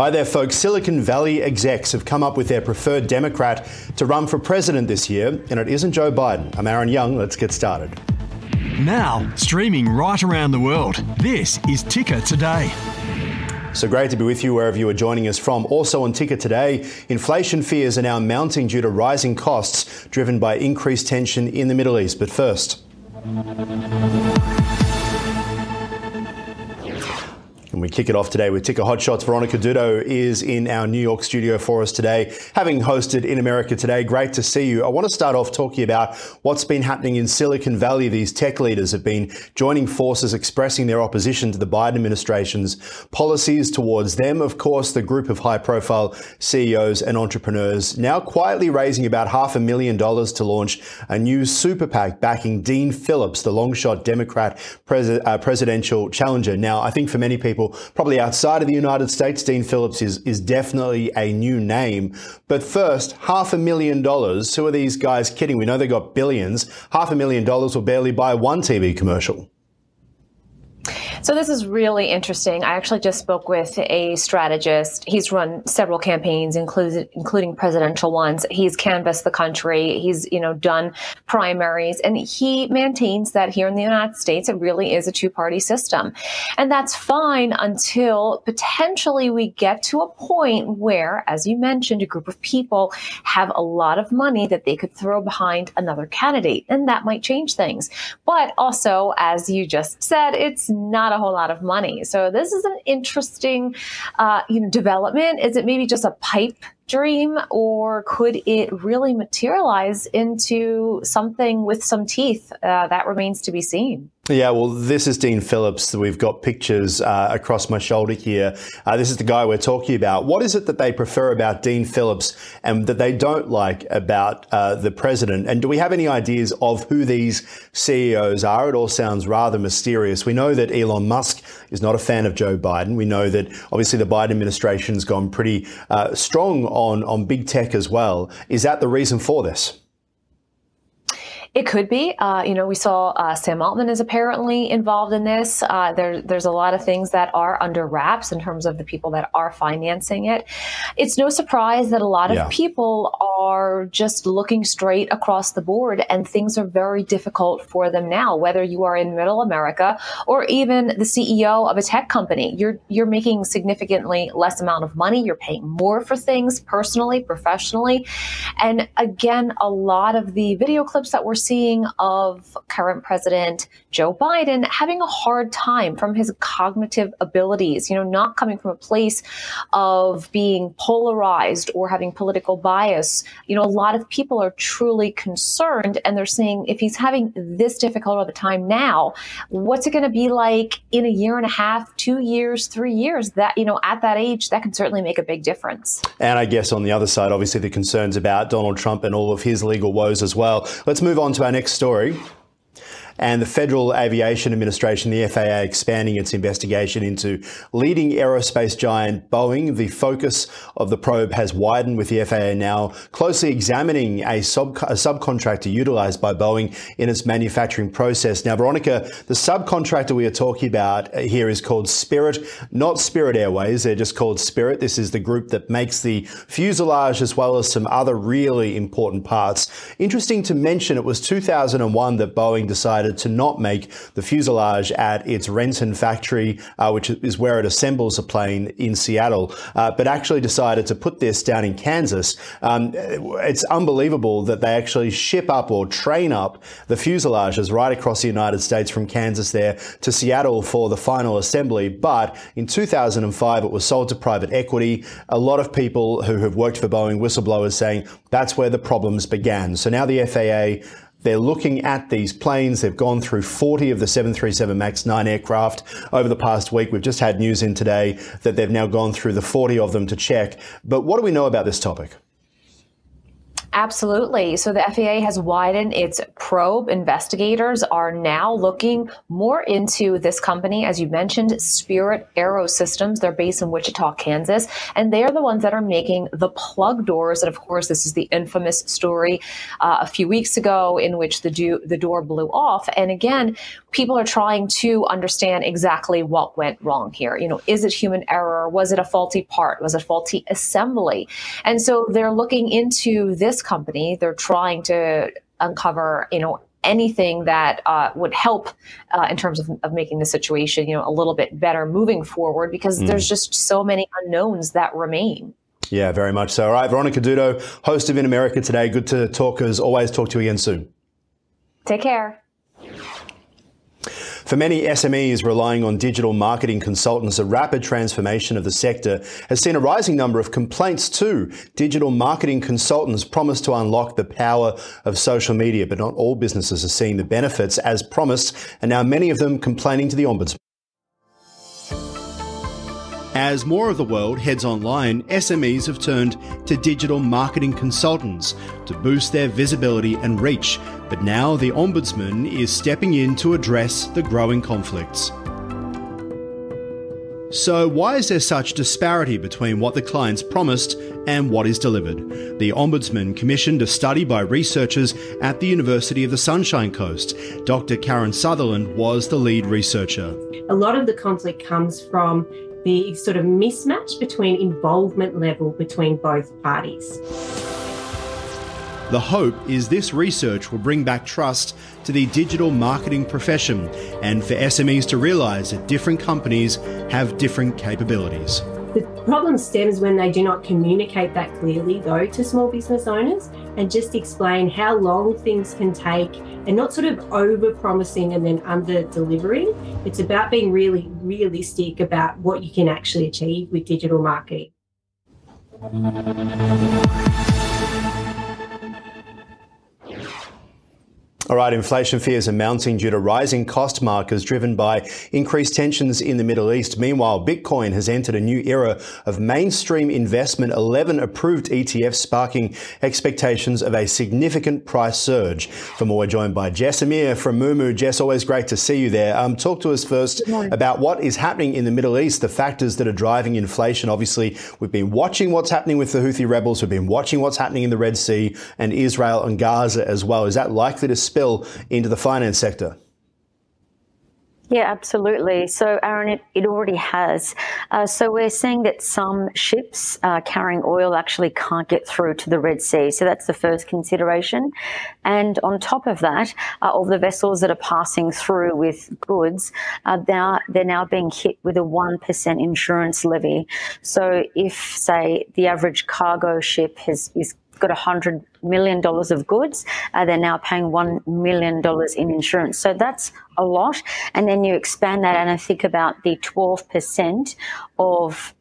Hi there, folks. Silicon Valley execs have come up with their preferred Democrat to run for president this year, and it isn't Joe Biden. I'm Aaron Young. Let's get started. Now, streaming right around the world, this is Ticker Today. So great to be with you wherever you are joining us from. Also on Ticker today, inflation fears are now mounting due to rising costs driven by increased tension in the Middle East. But first, And we kick it off today with Ticker Hotshots. Veronica Dudo is in our New York studio for us today, having hosted In America Today. Great to see you. I want to start off talking about what's been happening in Silicon Valley. These tech leaders have been joining forces, expressing their opposition to the Biden administration's policies towards them. Of course, the group of high profile CEOs and entrepreneurs now quietly raising about half a million dollars to launch a new super PAC backing Dean Phillips, the long shot Democrat pres- uh, presidential challenger. Now, I think for many people, probably outside of the United States, Dean Phillips is, is definitely a new name. But first, half a million dollars. Who are these guys kidding? We know they got billions. Half a million dollars will barely buy one TV commercial. So this is really interesting. I actually just spoke with a strategist. He's run several campaigns, including including presidential ones. He's canvassed the country. He's you know done primaries, and he maintains that here in the United States it really is a two party system, and that's fine until potentially we get to a point where, as you mentioned, a group of people have a lot of money that they could throw behind another candidate, and that might change things. But also, as you just said, it's not not a whole lot of money. So this is an interesting, uh, you know, development. Is it maybe just a pipe dream or could it really materialize into something with some teeth? Uh, that remains to be seen. Yeah, well, this is Dean Phillips. We've got pictures uh, across my shoulder here. Uh, this is the guy we're talking about. What is it that they prefer about Dean Phillips and that they don't like about uh, the president? And do we have any ideas of who these CEOs are? It all sounds rather mysterious. We know that Elon Musk is not a fan of Joe Biden. We know that obviously the Biden administration's gone pretty uh, strong on, on big tech as well. Is that the reason for this? It could be. Uh, you know, we saw uh, Sam Altman is apparently involved in this. Uh, there, there's a lot of things that are under wraps in terms of the people that are financing it. It's no surprise that a lot yeah. of people are just looking straight across the board, and things are very difficult for them now. Whether you are in Middle America or even the CEO of a tech company, you're you're making significantly less amount of money. You're paying more for things personally, professionally, and again, a lot of the video clips that we're seeing of current President Joe Biden having a hard time from his cognitive abilities, you know, not coming from a place of being polarized or having political bias. You know, a lot of people are truly concerned and they're saying if he's having this difficult of a time now, what's it going to be like in a year and a half, two years, three years? That, you know, at that age, that can certainly make a big difference. And I guess on the other side, obviously the concerns about Donald Trump and all of his legal woes as well. Let's move on on to our next story and the Federal Aviation Administration, the FAA, expanding its investigation into leading aerospace giant Boeing. The focus of the probe has widened with the FAA now closely examining a, sub, a subcontractor utilized by Boeing in its manufacturing process. Now, Veronica, the subcontractor we are talking about uh, here is called Spirit, not Spirit Airways. They're just called Spirit. This is the group that makes the fuselage as well as some other really important parts. Interesting to mention, it was 2001 that Boeing decided decided to not make the fuselage at its Renton factory, uh, which is where it assembles a plane in Seattle, uh, but actually decided to put this down in Kansas. Um, it's unbelievable that they actually ship up or train up the fuselages right across the United States from Kansas there to Seattle for the final assembly. But in 2005, it was sold to private equity. A lot of people who have worked for Boeing, whistleblowers, saying that's where the problems began. So now the FAA they're looking at these planes. They've gone through 40 of the 737 MAX 9 aircraft over the past week. We've just had news in today that they've now gone through the 40 of them to check. But what do we know about this topic? Absolutely. So the FAA has widened its probe. Investigators are now looking more into this company, as you mentioned, Spirit AeroSystems. They're based in Wichita, Kansas, and they are the ones that are making the plug doors. And of course, this is the infamous story uh, a few weeks ago in which the, do- the door blew off. And again, people are trying to understand exactly what went wrong here. You know, is it human error? Was it a faulty part? Was it a faulty assembly? And so they're looking into this company. They're trying to uncover, you know, anything that uh, would help uh, in terms of, of, making the situation, you know, a little bit better moving forward because mm. there's just so many unknowns that remain. Yeah, very much so. All right, Veronica Dudo, host of In America Today. Good to talk as always. Talk to you again soon. Take care. For many SMEs relying on digital marketing consultants, a rapid transformation of the sector has seen a rising number of complaints too. Digital marketing consultants promise to unlock the power of social media, but not all businesses are seeing the benefits as promised, and now many of them complaining to the Ombudsman. As more of the world heads online, SMEs have turned to digital marketing consultants to boost their visibility and reach. But now the Ombudsman is stepping in to address the growing conflicts. So, why is there such disparity between what the clients promised and what is delivered? The Ombudsman commissioned a study by researchers at the University of the Sunshine Coast. Dr. Karen Sutherland was the lead researcher. A lot of the conflict comes from the sort of mismatch between involvement level between both parties. The hope is this research will bring back trust to the digital marketing profession and for SMEs to realise that different companies have different capabilities. The problem stems when they do not communicate that clearly, though, to small business owners and just explain how long things can take and not sort of over promising and then under delivering. It's about being really realistic about what you can actually achieve with digital marketing. All right, inflation fears are mounting due to rising cost markers driven by increased tensions in the Middle East. Meanwhile, Bitcoin has entered a new era of mainstream investment, 11 approved ETFs sparking expectations of a significant price surge. For more, we're joined by Jess Amir from Moomoo. Jess, always great to see you there. Um, talk to us first about what is happening in the Middle East, the factors that are driving inflation. Obviously, we've been watching what's happening with the Houthi rebels. We've been watching what's happening in the Red Sea and Israel and Gaza as well. Is that likely to spill spill into the finance sector? Yeah, absolutely. So, Aaron, it, it already has. Uh, so, we're seeing that some ships uh, carrying oil actually can't get through to the Red Sea. So, that's the first consideration. And on top of that, uh, of the vessels that are passing through with goods, uh, they're, they're now being hit with a 1% insurance levy. So, if, say, the average cargo ship has, is got $100 million of goods. Uh, they're now paying $1 million in insurance. So that's a lot. And then you expand that and I think about the 12% of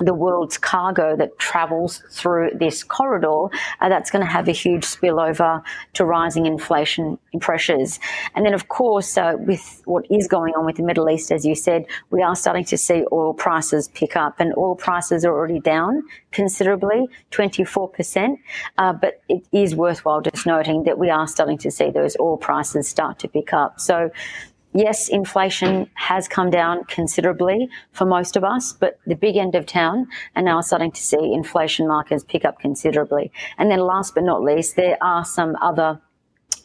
the world's cargo that travels through this corridor, uh, that's going to have a huge spillover to rising inflation pressures. And then, of course, uh, with what is going on with the Middle East, as you said, we are starting to see oil prices pick up, and oil prices are already down considerably, 24%. Uh, but it is worthwhile just noting that we are starting to see those oil prices start to pick up. So yes, inflation has come down considerably for most of us, but the big end of town are now starting to see inflation markers pick up considerably. And then last but not least, there are some other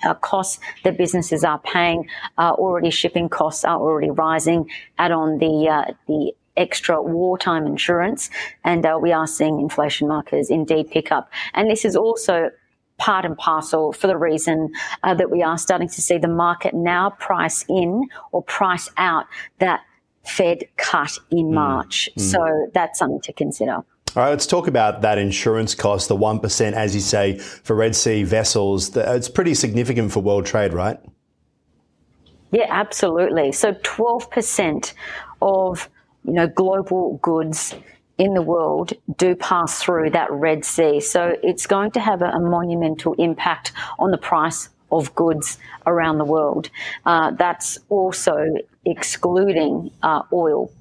uh, costs that businesses are paying. Uh, already shipping costs are already rising. Add on the uh, the extra wartime insurance, and uh, we are seeing inflation markers indeed pick up. And this is also part and parcel for the reason uh, that we are starting to see the market now price in or price out that Fed cut in mm. March. Mm. So that's something to consider. All right, let's talk about that insurance cost, the 1%, as you say, for Red Sea vessels. It's pretty significant for world trade, right? Yeah, absolutely. So 12% of you know global goods in the world do pass through that Red Sea. So it's going to have a, monumental impact on the price of goods around the world. Uh, that's also excluding uh, oil.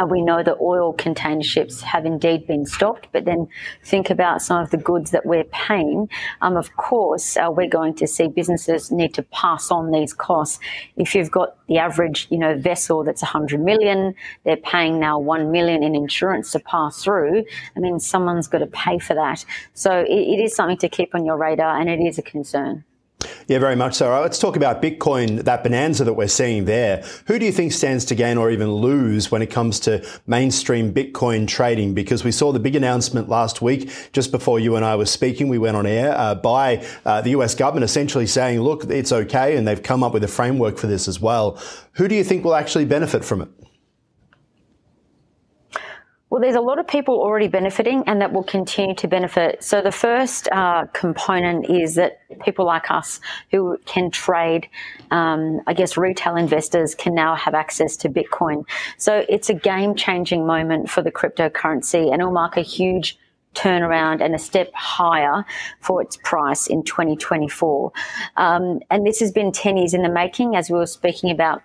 Uh, we know that oil container ships have indeed been stopped, but then think about some of the goods that we're paying. Um, of course, uh, we're going to see businesses need to pass on these costs. If you've got the average, you know, vessel that's 100 million, they're paying now 1 million in insurance to pass through. I mean, someone's got to pay for that. So it, it is something to keep on your radar and it is a concern. Yeah, very much so. Let's talk about Bitcoin, that bonanza that we're seeing there. Who do you think stands to gain or even lose when it comes to mainstream Bitcoin trading? Because we saw the big announcement last week, just before you and I were speaking, we went on air uh, by uh, the US government essentially saying, look, it's okay. And they've come up with a framework for this as well. Who do you think will actually benefit from it? Well, there's a lot of people already benefiting and that will continue to benefit. So the first uh, component is that people like us who can trade, um, I guess retail investors can now have access to Bitcoin. So it's a game changing moment for the cryptocurrency and it'll mark a huge turnaround and a step higher for its price in 2024. Um, and this has been 10 years in the making, as we were speaking about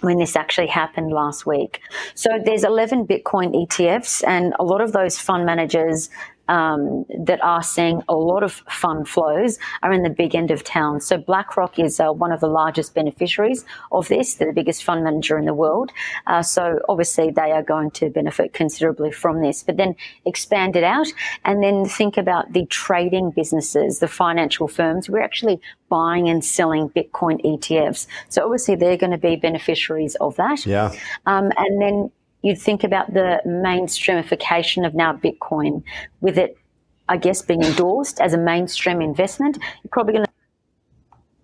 when this actually happened last week. So there's 11 Bitcoin ETFs, and a lot of those fund managers um, that are seeing a lot of fund flows are in the big end of town. So BlackRock is uh, one of the largest beneficiaries of this. They're the biggest fund manager in the world. Uh, so obviously they are going to benefit considerably from this. But then expand it out and then think about the trading businesses, the financial firms. We're actually buying and selling Bitcoin ETFs. So obviously they're going to be beneficiaries of that. Yeah. Um, and then you'd think about the mainstreamification of now Bitcoin with it, I guess, being endorsed as a mainstream investment. You're probably going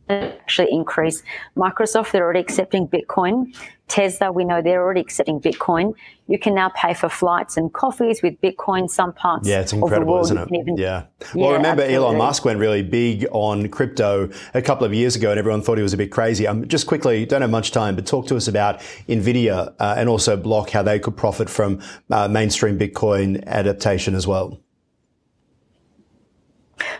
to actually increase. Microsoft, they're already accepting Bitcoin. Tesla, we know they're already accepting Bitcoin. You can now pay for flights and coffees with Bitcoin. Some parts yeah, it's incredible, isn't it? Even, yeah. Well, yeah, remember absolutely. Elon Musk went really big on crypto a couple of years ago, and everyone thought he was a bit crazy. Um, just quickly, don't have much time, but talk to us about Nvidia uh, and also Block, how they could profit from uh, mainstream Bitcoin adaptation as well.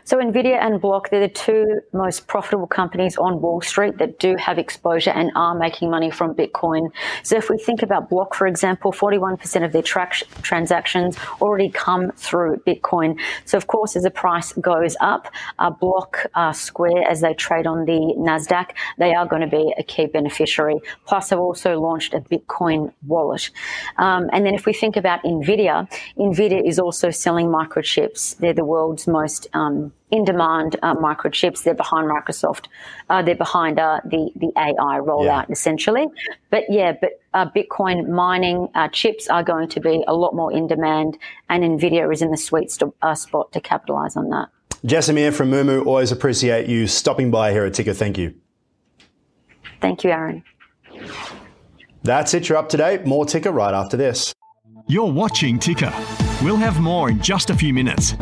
So Nvidia and Block, they're the two most profitable companies on Wall Street that do have exposure and are making money from Bitcoin. So if we think about Block, for example, 41% of their tra- transactions already come through Bitcoin. So of course, as the price goes up, uh, Block, uh, Square, as they trade on the Nasdaq, they are going to be a key beneficiary. Plus, they've also launched a Bitcoin wallet. Um, and then if we think about Nvidia, Nvidia is also selling microchips. They're the world's most um, in-demand uh, microchips. They're behind Microsoft. Uh, they're behind uh, the the AI rollout yeah. essentially. But yeah, but uh, Bitcoin mining uh, chips are going to be a lot more in demand, and Nvidia is in the sweet st- uh, spot to capitalize on that. Jess Amir from Moomoo, always appreciate you stopping by here at Ticker. Thank you. Thank you, Aaron. That's it. You're up to date. More Ticker right after this. You're watching Ticker. We'll have more in just a few minutes.